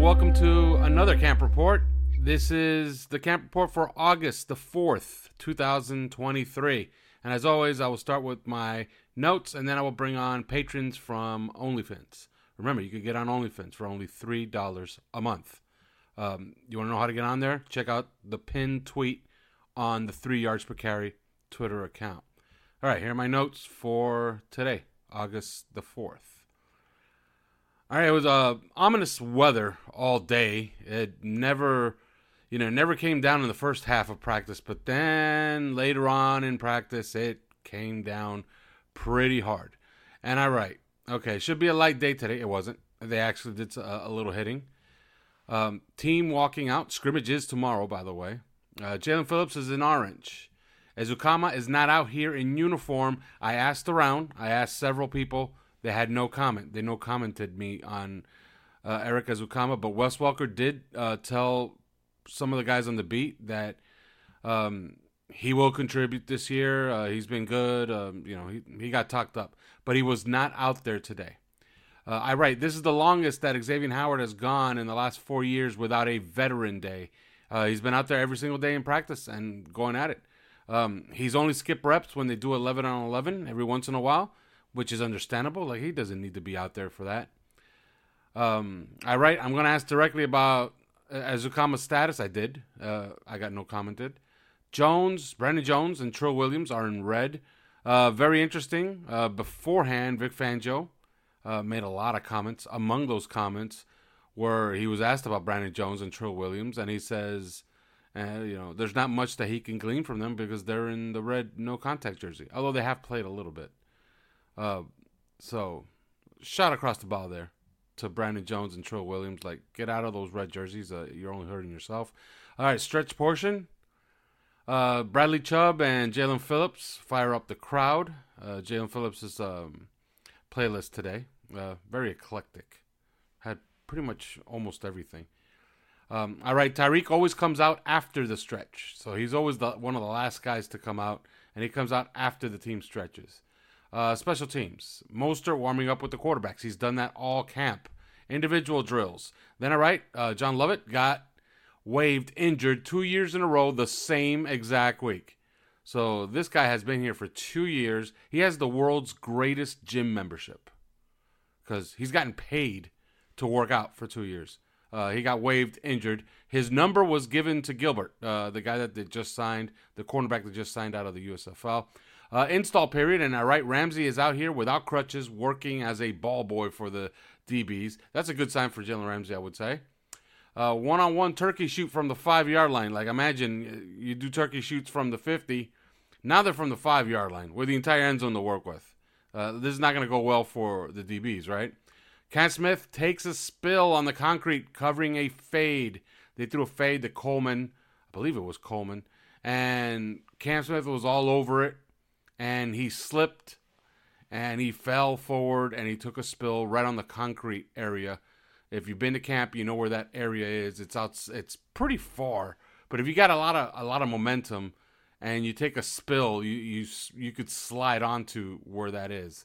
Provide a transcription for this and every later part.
Welcome to another camp report. This is the camp report for August the 4th, 2023. And as always, I will start with my notes and then I will bring on patrons from OnlyFans. Remember, you can get on OnlyFans for only $3 a month. Um, you want to know how to get on there? Check out the pinned tweet on the 3 yards per carry Twitter account. All right, here are my notes for today, August the 4th. All right, it was uh, ominous weather all day. It never, you know, never came down in the first half of practice, but then later on in practice, it came down pretty hard. And I write, okay, should be a light day today. It wasn't. They actually did a, a little hitting. Um, team walking out. Scrimmage is tomorrow, by the way. Uh, Jaelan Phillips is in orange. Ezukanma is not out here in uniform. I asked around. I asked several people. They had no comment. They no commented me on uh, Eric but Wes Welker did uh, tell some of the guys on the beat that um, he will contribute this year. Uh, he's been good. Um, you know, he, he got talked up, but he was not out there today. Uh, I write, this is the longest that Xavien Howard has gone in the last four years without a veteran day. Uh, he's been out there every single day in practice and going at it. Um, he's only skipped reps when they do 11 on 11 every once in a while, which is understandable. Like, he doesn't need to be out there for that. Um, I write, I'm going to ask directly about uh, Ezukanma's status. I did. Uh, I got no commented. Jones, Brandon Jones, and Trill Williams are in red. Uh, very interesting. Uh, beforehand, Vic Fangio uh, made a lot of comments. Among those comments, where he was asked about Brandon Jones and Trill Williams, and he says, uh, you know, there's not much that he can glean from them because they're in the red no contact jersey, although they have played a little bit. Uh, so, shot across the ball there to Brandon Jones and Trill Williams. Like, get out of those red jerseys. Uh, you're only hurting yourself. All right, stretch portion. Uh, Bradley Chubb and Jaelan Phillips fire up the crowd. Uh, Jaelan Phillips' um, playlist today, uh, very eclectic. Had pretty much almost everything. Um, all right, Tyreek always comes out after the stretch, so he's always the, one of the last guys to come out, and he comes out after the team stretches. Uh, special teams, Mostert warming up with the quarterbacks. He's done that all camp. Individual drills. Then, all right, uh, John Lovett got waived injured two years in a row the same exact week. So this guy has been here for two years. He has the world's greatest gym membership because he's gotten paid to work out for two years. Uh, he got waived injured. His number was given to Gilbert, uh, the guy that they just signed, the cornerback that just signed out of the USFL. Uh, install period, and all right, Ramsey is out here without crutches, working as a ball boy for the DBs. That's a good sign for Jalen Ramsey, I would say. One on one turkey shoot from the five yard line. Like, imagine you do turkey shoots from the 50. Now they're from the five yard line with the entire end zone to work with. Uh, this is not going to go well for the DBs, right? Cam Smith takes a spill on the concrete, covering a fade. They threw a fade to Coleman. I believe it was Coleman. And Cam Smith was all over it. And he slipped and he fell forward and he took a spill right on the concrete area. If you've been to camp, you know where that area is. It's out. It's pretty far, but if you got a lot of a lot of momentum and you take a spill, you you you could slide onto where that is.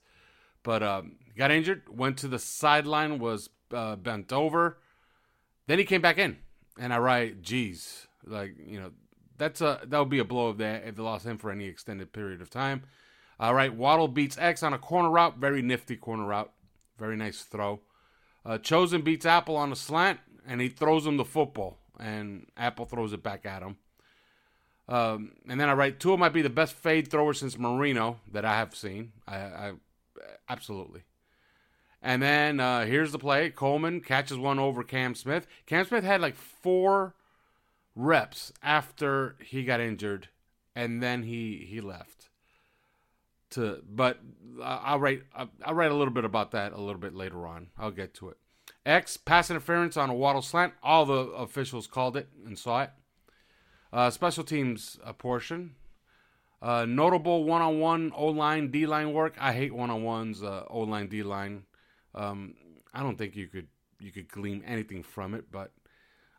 But um, got injured, went to the sideline, was uh, bent over. Then he came back in, and I write, "Geez, like you know, that's a that would be a blow of they if they lost him for any extended period of time." All right, Waddle beats X on a corner route, very nifty corner route, very nice throw. Uh, Chosen beats Apple on a slant, and he throws him the football, and Apple throws it back at him. Um, and then I write, Tua might be the best fade thrower since Marino that I have seen. I, I absolutely. And then uh, here's the play: Coleman catches one over Cam Smith. Cam Smith had like four reps after he got injured, and then he he left. To but I'll write I'll write a little bit about that a little bit later on. I'll get to it. X pass interference on a Waddle slant. All the officials called it and saw it. Uh, special teams portion. Uh, notable one-on-one O-line, D-line work. I hate one-on-ones, uh, O-line, D-line. Um, I don't think you could you could glean anything from it, but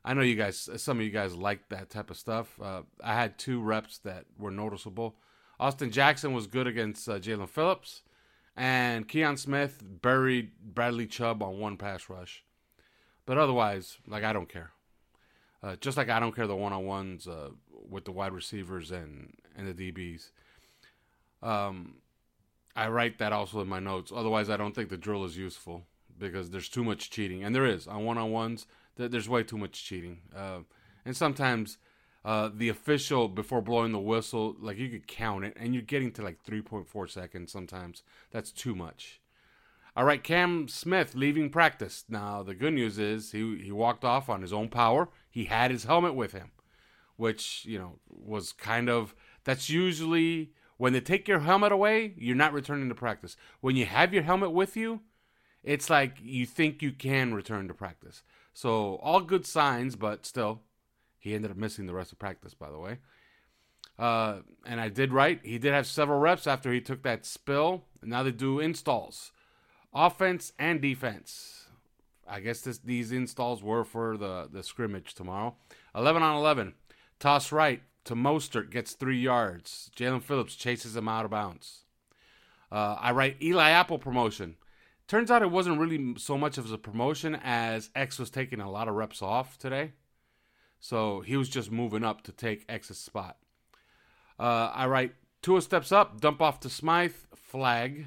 I know you guys, some of you guys like that type of stuff. Uh, I had two reps that were noticeable. Austin Jackson was good against uh, Jaelan Phillips, and Kion Smith buried Bradley Chubb on one pass rush. But otherwise, like I don't care. Uh, just like I don't care the one on ones uh, with the wide receivers and and the DBs. Um, I write that also in my notes. Otherwise, I don't think the drill is useful because there's too much cheating, and there is on one on ones there's way too much cheating. Uh, and sometimes uh, the official, before blowing the whistle, like you could count it, and you're getting to like 3.4 seconds sometimes. That's too much. All right, Cam Smith leaving practice. Now, the good news is he, he walked off on his own power. He had his helmet with him, which, you know, was kind of, that's usually when they take your helmet away, you're not returning to practice. When you have your helmet with you, it's like you think you can return to practice. So all good signs, but still, he ended up missing the rest of practice. By the way, uh, and I did right. He did have several reps after he took that spill. Now they do installs, offense and defense. I guess this, these installs were for the the scrimmage tomorrow. Eleven on eleven. Toss right to Mostert gets three yards. Jaelan Phillips chases him out of bounds. Uh, I write Eli Apple promotion. Turns out it wasn't really so much of a promotion as X was taking a lot of reps off today. So he was just moving up to take X's spot. Uh, I write Tua steps up, dump off to Smythe, flag.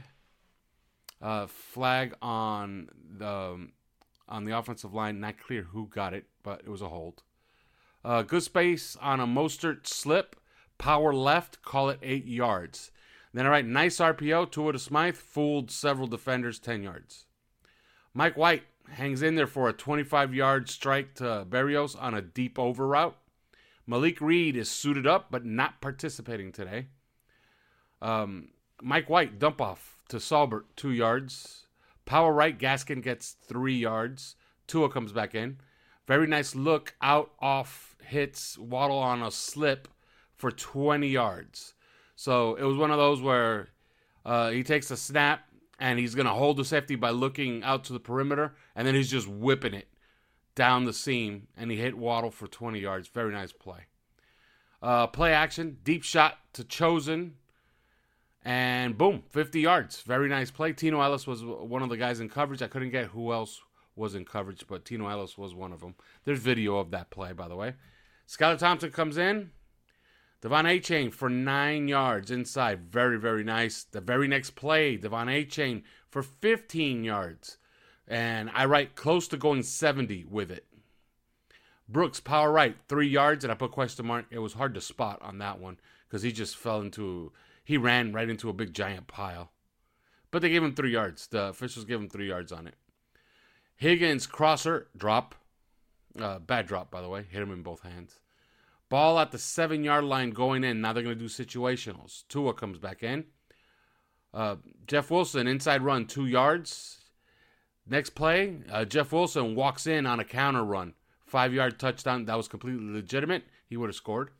Uh, flag on the on the offensive line. Not clear who got it, but it was a hold. Uh, good space on a Mostert slip. Power left, call it eight yards. Then I write nice RPO, Tua to Smythe, fooled several defenders 10 yards. Mike White hangs in there for a 25 yard strike to Berrios on a deep over route. Malik Reed is suited up but not participating today. Um, Mike White dump off to Saubert, two yards. Power right, Gaskin gets three yards. Tua comes back in. Very nice look out off hits Waddle on a slip for 20 yards. So it was one of those where uh, he takes a snap and he's going to hold the safety by looking out to the perimeter, and then he's just whipping it down the seam, and he hit Waddle for 20 yards. Very nice play. Uh, play action, deep shot to Chosen, and boom, 50 yards. Very nice play. Tino Ellis was one of the guys in coverage. I couldn't get who else was in coverage, but Tino Ellis was one of them. There's video of that play, by the way. Skylar Thompson comes in, De'Von Achane for nine yards inside. Very, very nice. The very next play, De'Von Achane for 15 yards. And I write close to going 70 with it. Brooks, power right, three yards, and I put question mark. It was hard to spot on that one because he just fell into, he ran right into a big giant pile. But they gave him three yards. The officials gave him three yards on it. Higgins, crosser, drop. Uh, bad drop, by the way. Hit him in both hands. Ball at the seven yard line going in. Now they're going to do situationals. Tua comes back in. Uh, Jeff Wilson, inside run, two yards. Next play, uh, Jeff Wilson walks in on a counter run. Five yard touchdown. That was completely legitimate. He would have scored.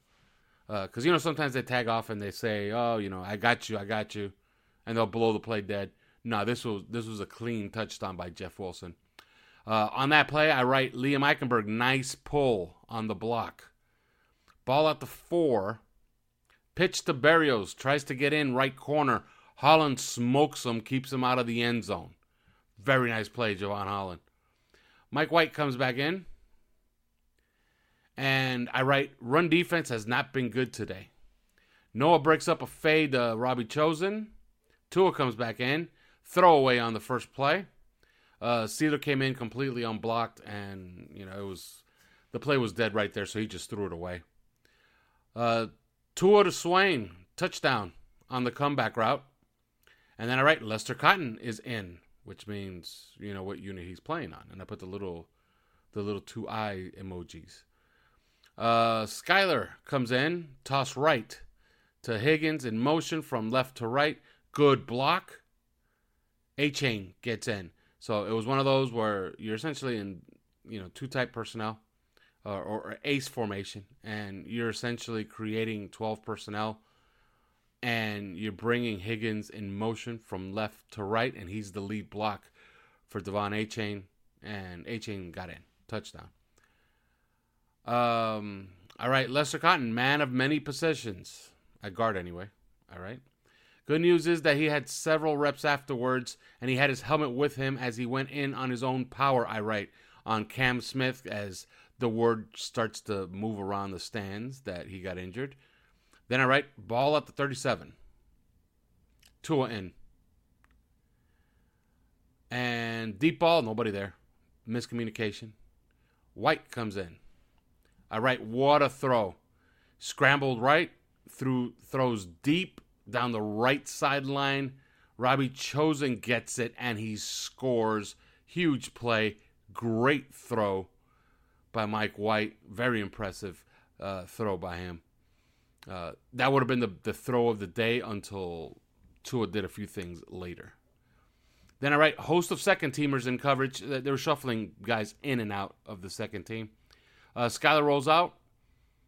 Because, uh, you know, sometimes they tag off and they say, oh, you know, I got you, I got you. And they'll blow the play dead. No, this was this was a clean touchdown by Jeff Wilson. Uh, on that play, I write Liam Eichenberg, nice pull on the block. Ball at the four. Pitch to Berrios. Tries to get in right corner. Holland smokes him, keeps him out of the end zone. Very nice play, Jevon Holland. Mike White comes back in. And I write, run defense has not been good today. Noah breaks up a fade to Robbie Chosen. Tua comes back in. Throwaway on the first play. Uh, came in completely unblocked, and you know it was the play was dead right there, so he just threw it away. Uh, Tua to Swain, touchdown on the comeback route. And then I write Lester Cotton is in, which means you know what unit he's playing on, and I put the little, the little two eye emojis. Uh, Skylar comes in, toss right. to Higgins in motion from left to right. Good block. Achane gets in. So it was one of those where you're essentially in, you know, two type personnel uh, or, or ace formation, and you're essentially creating 12 personnel, and you're bringing Higgins in motion from left to right, and he's the lead block for De'Von Achane, and Achane got in touchdown. Um, all right, Lester Cotton, man of many positions, at guard anyway. All right. Good news is that he had several reps afterwards, and he had his helmet with him as he went in on his own power. I write on Cam Smith as the word starts to move around the stands that he got injured. Then I write ball at the 37. Tua in. And deep ball, nobody there. Miscommunication. White comes in. I write a throw. Scrambled right, through throws deep down the right sideline. Robbie Chosen gets it and he scores. Huge play. Great throw by Mike White. Very impressive uh, throw by him. Uh, that would have been the, the throw of the day until Tua did a few things later. Then I write host of second teamers in coverage. They were shuffling guys in and out of the second team. Uh, Skylar rolls out,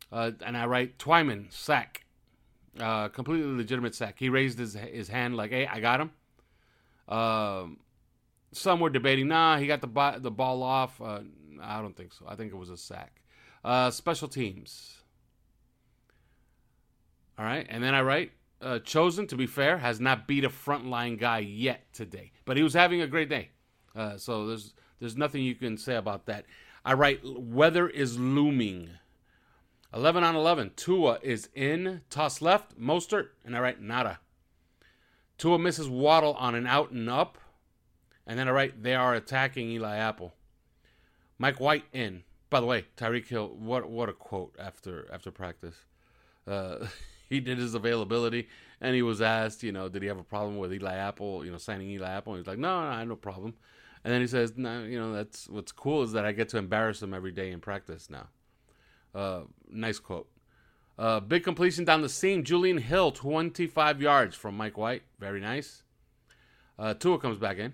uh, and I write Twyman sack. Uh, completely legitimate sack. He raised his his hand like, "Hey, I got him." Um, some were debating, "Nah, he got the the ball off." I don't think so. I think it was a sack. Uh, special teams. All right, and then I write uh, chosen. To be fair, has not beat a frontline guy yet today, but he was having a great day. Uh, so there's there's nothing you can say about that. I write weather is looming. 11 on 11. Tua is in. Toss left. Mostert. And I write nada. Tua misses Waddle on an out and up. And then I write they are attacking Eli Apple. Mike White in. By the way, Tyreek Hill, what what a quote after after practice. Uh, he did his availability and he was asked, you know, did he have a problem with Eli Apple, you know, signing Eli Apple? He's like, no, no, I have no problem. And then he says, no, you know, that's what's cool is that I get to embarrass him every day in practice now. Uh, nice quote. Uh, big completion down the seam. Julian Hill, 25 yards from Mike White. Very nice. Uh, Tua comes back in.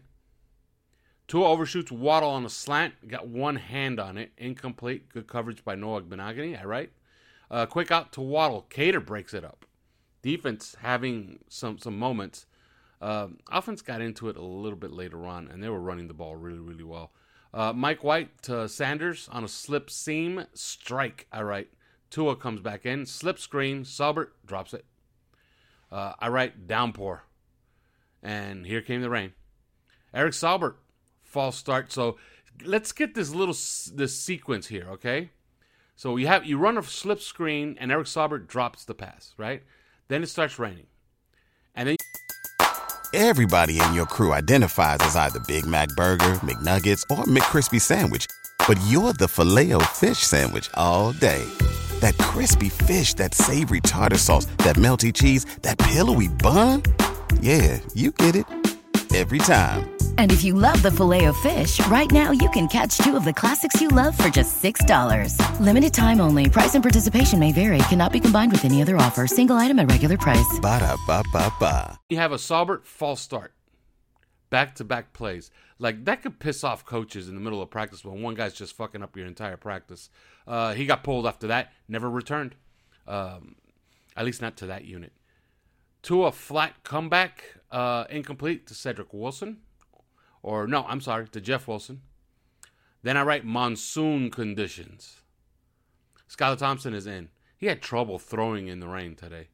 Tua overshoots Waddle on a slant. Got one hand on it. Incomplete. Good coverage by Noah Igbinoghene. All right. Uh, quick out to Waddle. Kader breaks it up. Defense having some some moments. Uh, offense got into it a little bit later on, and they were running the ball really, really well. Uh, Mike White to Sanders on a slip seam strike. I write. Tua comes back in. Slip screen. Saubert drops it. Uh, I write downpour. And here came the rain. Eric Saubert, false start. So let's get this little this sequence here, okay? So you have you run a slip screen and Eric Saubert drops the pass, right? Then it starts raining. And then Everybody in your crew identifies as either Big Mac burger, McNuggets, or McCrispy sandwich, but you're the Filet-O-Fish sandwich all day. That crispy fish, that savory tartar sauce, that melty cheese, that pillowy bun? Yeah, you get it every time. And if you love the filet of fish, right now you can catch two of the classics you love for just $6. Limited time only. Price and participation may vary. Cannot be combined with any other offer. Single item at regular price. Ba da ba ba ba. you have a Saubert false start. Back to back plays. Like that could piss off coaches in the middle of practice when one guy's just fucking up your entire practice. Uh, he got pulled after that, never returned. Um, at least not to that unit. To a flat comeback, uh, incomplete to Cedric Wilson. Or no, I'm sorry, to Jeff Wilson. Then I write monsoon conditions. Skylar Thompson is in. He had trouble throwing in the rain today.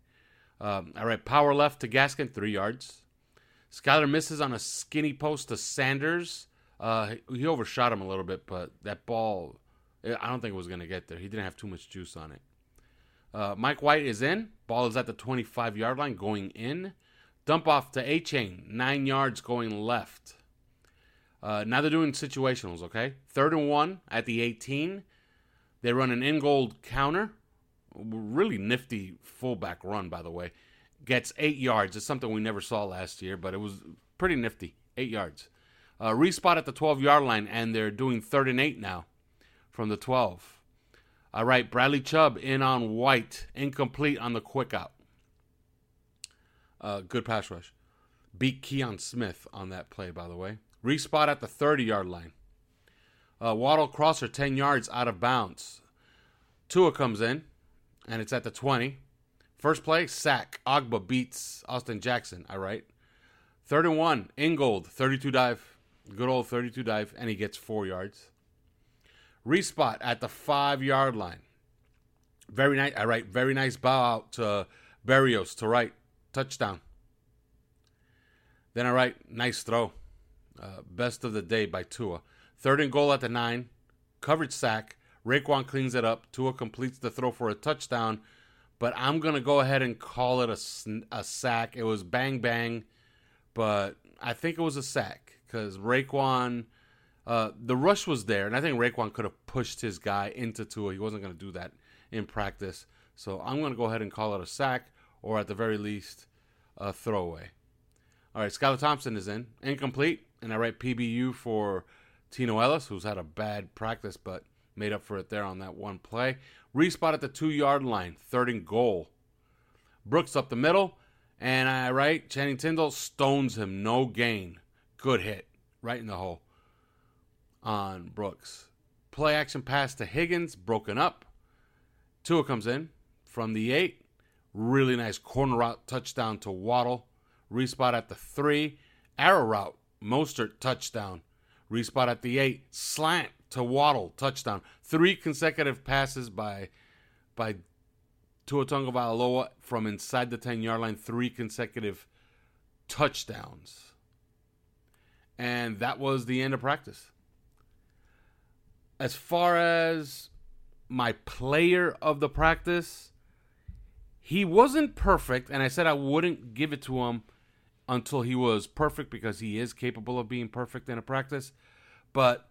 Um, I write power left to Gaskin, three yards. Skylar misses on a skinny post to Sanders. Uh, he overshot him a little bit, but that ball, I don't think it was going to get there. He didn't have too much juice on it. Uh, Mike White is in. Ball is at the 25 yard line going in. Dump off to Achane, nine yards going left. Uh, now they're doing situationals, okay? Third and one at the 18. They run an Ingold counter. Really nifty fullback run, by the way. Gets eight yards. It's something we never saw last year, but it was pretty nifty. Eight yards. Uh, respot at the 12 yard line, and they're doing third and eight now from the 12. All right, Bradley Chubb in on White, incomplete on the quick out. Uh, good pass rush. Beat Kion Smith on that play, by the way. Respot at the 30 yard line. Uh, Waddle crosser 10 yards out of bounds. Tua comes in, and it's at the 20. First play, sack. Ogbah beats Austin Jackson. All right. Third and one, Ingold, 32 dive. Good old 32 dive, and he gets four yards. Respot at the five yard line. Very nice. All right. Very nice bow out to Berrios to right. Touchdown. Then I write, nice throw. Uh, best of the day by Tua. Third and goal at the nine. Coverage sack. Raekwon cleans it up. Tua completes the throw for a touchdown. But I'm going to go ahead and call it a, a sack. It was bang bang, but I think it was a sack because Raekwon, uh, the rush was there. And I think Raekwon could have pushed his guy into Tua. He wasn't going to do that in practice. So I'm going to go ahead and call it a sack or at the very least, a throwaway. All right, Skylar Thompson is in. Incomplete. And I write PBU for Tino Ellis, who's had a bad practice but made up for it there on that one play. Respot at the two yard line, third and goal. Brooks up the middle. And I write Channing Tindall stones him, no gain. Good hit, right in the hole on Brooks. Play action pass to Higgins, broken up. Tua comes in from the eight. Really nice corner route touchdown to Waddle. Respot at the three. Arrow route. Mostert touchdown. Respot at the eight. Slant to Waddle touchdown. Three consecutive passes by by Tagovailoa from inside the 10 yard line. Three consecutive touchdowns. And that was the end of practice. As far as my player of the practice, he wasn't perfect, and I said I wouldn't give it to him until he was perfect because he is capable of being perfect in a practice. But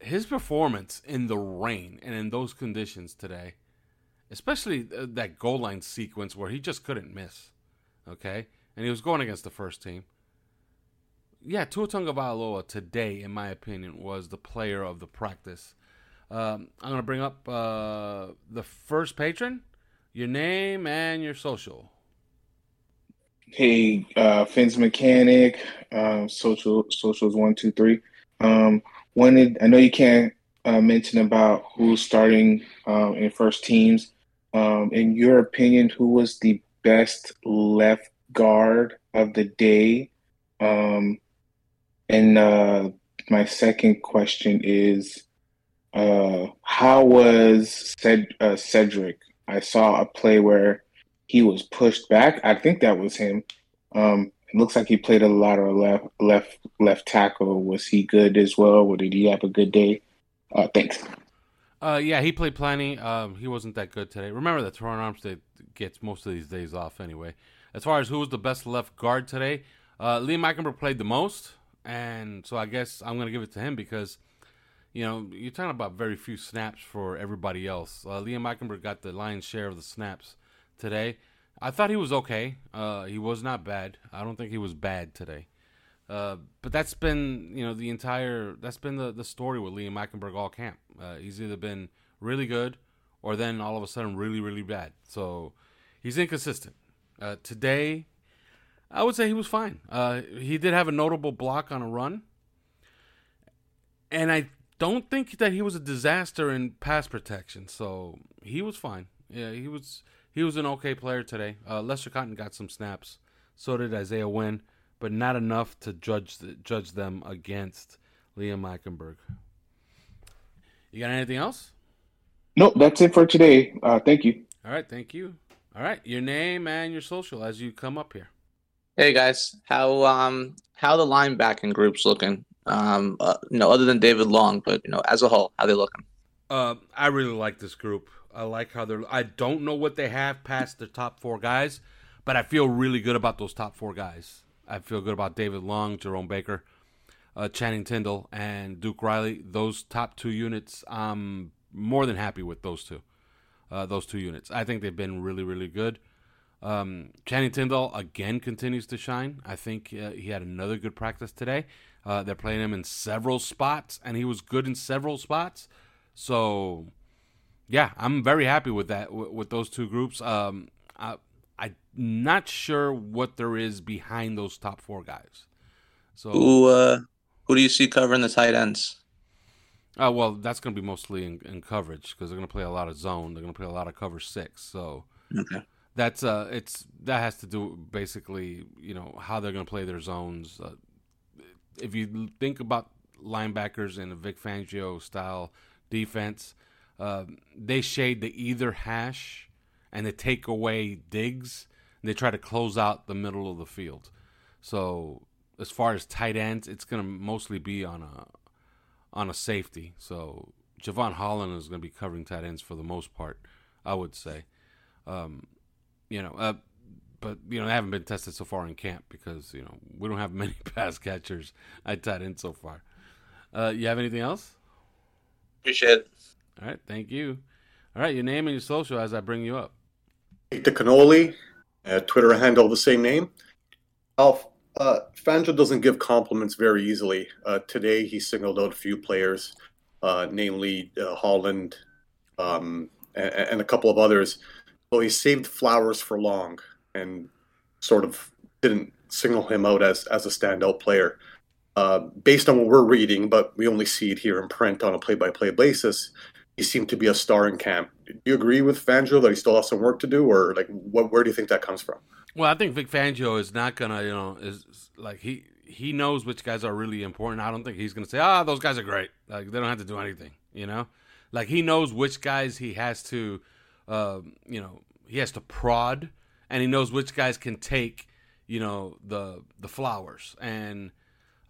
his performance in the rain and in those conditions today, especially that goal line sequence where he just couldn't miss, okay, and he was going against the first team. Yeah, Tua Tagovailoa today, in my opinion, was the player of the practice. Um, I'm going to bring up uh, the first patron your name and your social. Hey, uh, Fins Mechanic, uh, social socials one two three. Um, wanted I know you can't uh, mention about who's starting um, in first teams. Um, in your opinion, who was the best left guard of the day? Um, and uh, my second question is, uh, how was Ced- uh, Cedric I saw a play where he was pushed back. I think that was him. Um, it looks like he played a lot of left left left tackle. Was he good as well? Or did he have a good day? Uh, thanks. Uh, yeah, he played plenty. Um, he wasn't that good today. Remember that Terron Armstead gets most of these days off anyway. As far as who was the best left guard today, uh, Liam Eichenberg played the most, and so I guess I'm going to give it to him because – you know, you're talking about very few snaps for everybody else. Uh, Liam Eichenberg got the lion's share of the snaps today. I thought he was okay. Uh, he was not bad. I don't think he was bad today. Uh, but that's been, you know, the entire that's been the, the story with Liam Eichenberg all camp. Uh, he's either been really good or then all of a sudden really really bad. So he's inconsistent. Uh, today, I would say he was fine. Uh, he did have a notable block on a run, and I don't think that he was a disaster in pass protection. So he was fine. Yeah, he was he was an okay player today. Uh, Lester Cotton got some snaps. So did Isaiah Wynn, but not enough to judge the, judge them against Liam Eichenberg. You got anything else? Nope, that's it for today. Uh, thank you. All right, thank you. All right, your name and your social as you come up here. Hey guys, how um how the linebacking groups looking? Um, uh, you know, other than David Long, but you know, as a whole, how they looking? Uh, I really like this group. I like how they're. I don't know what they have past the top four guys, but I feel really good about those top four guys. I feel good about David Long, Jerome Baker, uh, Channing Tindall, and Duke Riley. Those top two units, I'm more than happy with those two. Uh, those two units. I think they've been really, really good. Um, Channing Tindall again continues to shine. I think uh, he had another good practice today. Uh, they're playing him in several spots, and he was good in several spots. So, yeah, I'm very happy with that with, with those two groups. Um, I, I'm not sure what there is behind those top four guys. So Who uh, who do you see covering the tight ends? Oh well, that's going to be mostly in, in coverage because they're going to play a lot of zone. They're going to play a lot of cover six. So Okay. that's uh, it's that has to do basically, you know, how they're going to play their zones. Uh, if you think about linebackers in a Vic Fangio style defense, uh, they shade the either hash and they take away digs they try to close out the middle of the field. So as far as tight ends, it's going to mostly be on a on a safety. So Jevon Holland is going to be covering tight ends for the most part, I would say. Um, you know, uh, but you know they haven't been tested so far in camp because you know we don't have many pass catchers at tight end so far. Uh, you have anything else? Appreciate it. All right, thank you. All right, your name and your social as I bring you up. Take the cannoli, uh, Twitter handle the same name. Alf, uh, Fangio doesn't give compliments very easily. Uh, today he singled out a few players, uh, namely uh, Holland um, and, and a couple of others. Well, he saved Flowers for long and sort of didn't single him out as, as a standout player. Uh, based on what we're reading, but we only see it here in print on a play-by-play basis, he seemed to be a star in camp. Do you agree with Fangio that he still has some work to do, or like what? Where do you think that comes from? Well, I think Vic Fangio is not gonna, you know, is like he he knows which guys are really important. I don't think he's gonna say, ah, those guys are great. Like they don't have to do anything, you know. Like he knows which guys he has to, uh, you know, he has to prod, and he knows which guys can take, you know, the the flowers. And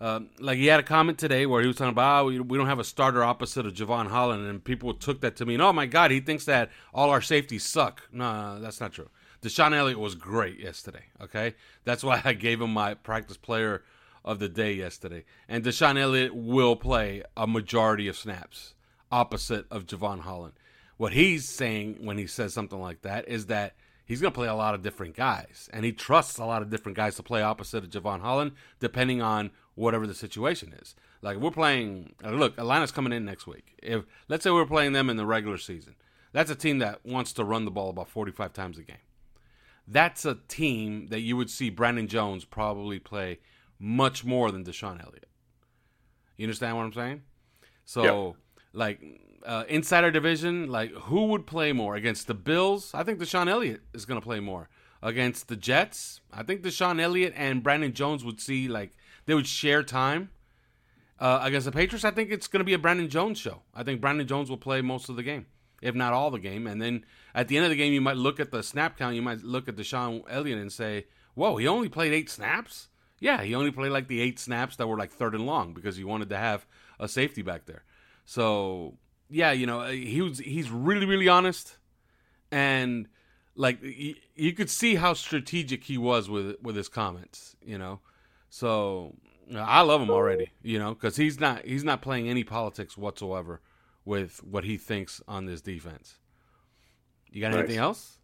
um, like he had a comment today where he was talking about, oh, we, don't have a starter opposite of Jevon Holland, and people took that to mean, oh my God, he thinks that all our safeties suck. No, that's not true. DeShon Elliott was great yesterday. Okay, that's why I gave him my practice player of the day yesterday. And DeShon Elliott will play a majority of snaps opposite of Jevon Holland. What he's saying when he says something like that is that he's going to play a lot of different guys, and he trusts a lot of different guys to play opposite of Jevon Holland, depending on whatever the situation is. Like we're playing. Uh, look, Atlanta's coming in next week. If let's say we're playing them in the regular season, that's a team that wants to run the ball about 45 times a game. That's a team that you would see Brandon Jones probably play much more than DeShon Elliott. You understand what I'm saying? So, like uh, inside our division, like who would play more against the Bills? I think DeShon Elliott is going to play more against the Jets. I think DeShon Elliott and Brandon Jones would see like they would share time. Uh, against the Patriots, I think it's going to be a Brandon Jones show. I think Brandon Jones will play most of the game, if not all the game. And then at the end of the game, you might look at the snap count. You might look at DeShon Elliott and say, "Whoa, he only played eight snaps." Yeah, he only played like the eight snaps that were like third and long because he wanted to have a safety back there. So yeah, you know, uh, he was he's really really honest, and like you could see how strategic he was with with his comments. You know, so I love him already. You know, because he's not he's not playing any politics whatsoever with what he thinks on this defense. You got Nice. anything else?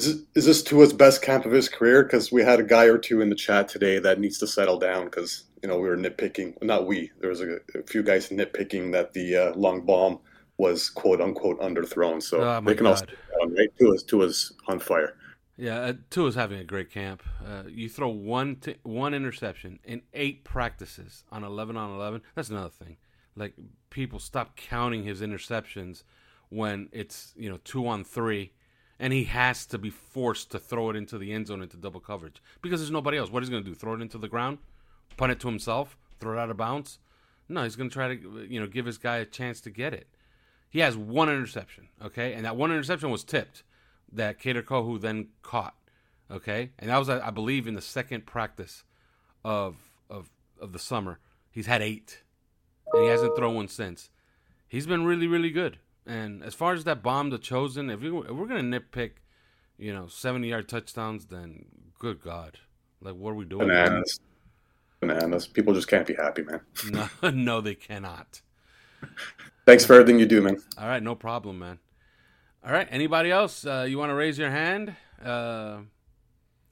Is this, is this Tua's best camp of his career? Because we had a guy or two in the chat today that needs to settle down because you know we were nitpicking. Not we. There was a, a few guys nitpicking that the uh, long bomb was quote unquote underthrown. So Oh, they can all God. down, right? Tua's Tua's on fire. Yeah, uh, Tua's having a great camp. Uh, you throw one t- one interception in eight practices on eleven on eleven. That's another thing. Like people stop counting his interceptions when it's you know two on three, and he has to be forced to throw it into the end zone into double coverage because there's nobody else. What is he going to do? Throw it into the ground, punt it to himself, throw it out of bounds? No, he's going to try to you know give his guy a chance to get it. He has one interception, okay, and that one interception was tipped that Kader Kohou then caught. Okay, and that was, I believe, in the second practice of of of the summer. He's had eight, and he hasn't thrown one since. He's been really, really good. And as far as that bomb the chosen, if, you, if we're gonna nitpick, you know, seventy yard touchdowns, then good God, like what are we doing? Bananas. Bananas. People just can't be happy, man. No, no, they cannot. Thanks for everything you do, man. All right, no problem, man. All right, anybody else? Uh, you want to raise your hand? Uh,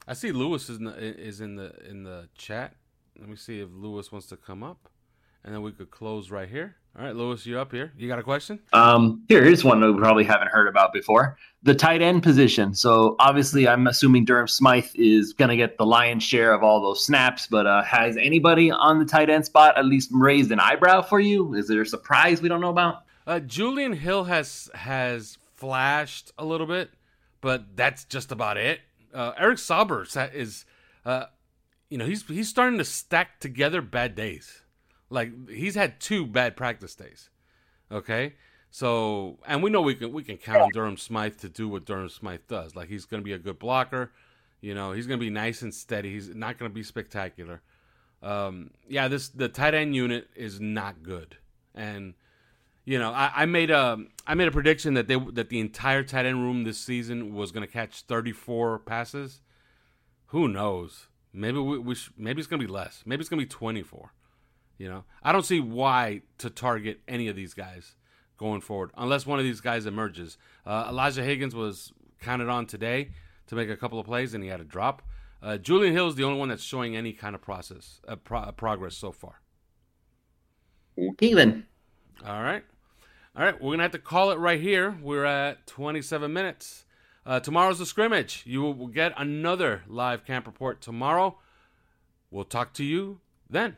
I see Lewis is in the, is in the in the chat. Let me see if Lewis wants to come up. and then we could close right here. All right, Lewis, you up here? You got a question? Um, here, here's one we probably haven't heard about before: the tight end position. So obviously, I'm assuming Durham Smythe is going to get the lion's share of all those snaps. But uh, has anybody on the tight end spot at least raised an eyebrow for you? Is there a surprise we don't know about? Uh, Julian Hill has has flashed a little bit, but that's just about it. Uh, Eric Saubert is, uh, you know, he's he's starting to stack together bad days. Like he's had two bad practice days. Okay, so and we know we can we can count on Durham Smythe to do what Durham Smythe does. Like he's to be a good blocker. You know, he's to be nice and steady. He's not to be spectacular. Um, yeah, this the tight end unit is not good, and you know I, I made a I made a prediction that they that the entire tight end room this season was to catch 34 passes. Who knows? Maybe we, we sh- maybe it's to be less. Maybe it's to be 24. You know, I don't see why to target any of these guys going forward unless one of these guys emerges. Uh, Elijah Higgins was counted on today to make a couple of plays and he had a drop. Uh, Julian Hill is the only one that's showing any kind of process, uh, pro- progress so far. Okay, then. All right. All right. We're going to have to call it right here. We're at 27 minutes. Uh, tomorrow's the scrimmage. You will get another live camp report tomorrow. We'll talk to you then.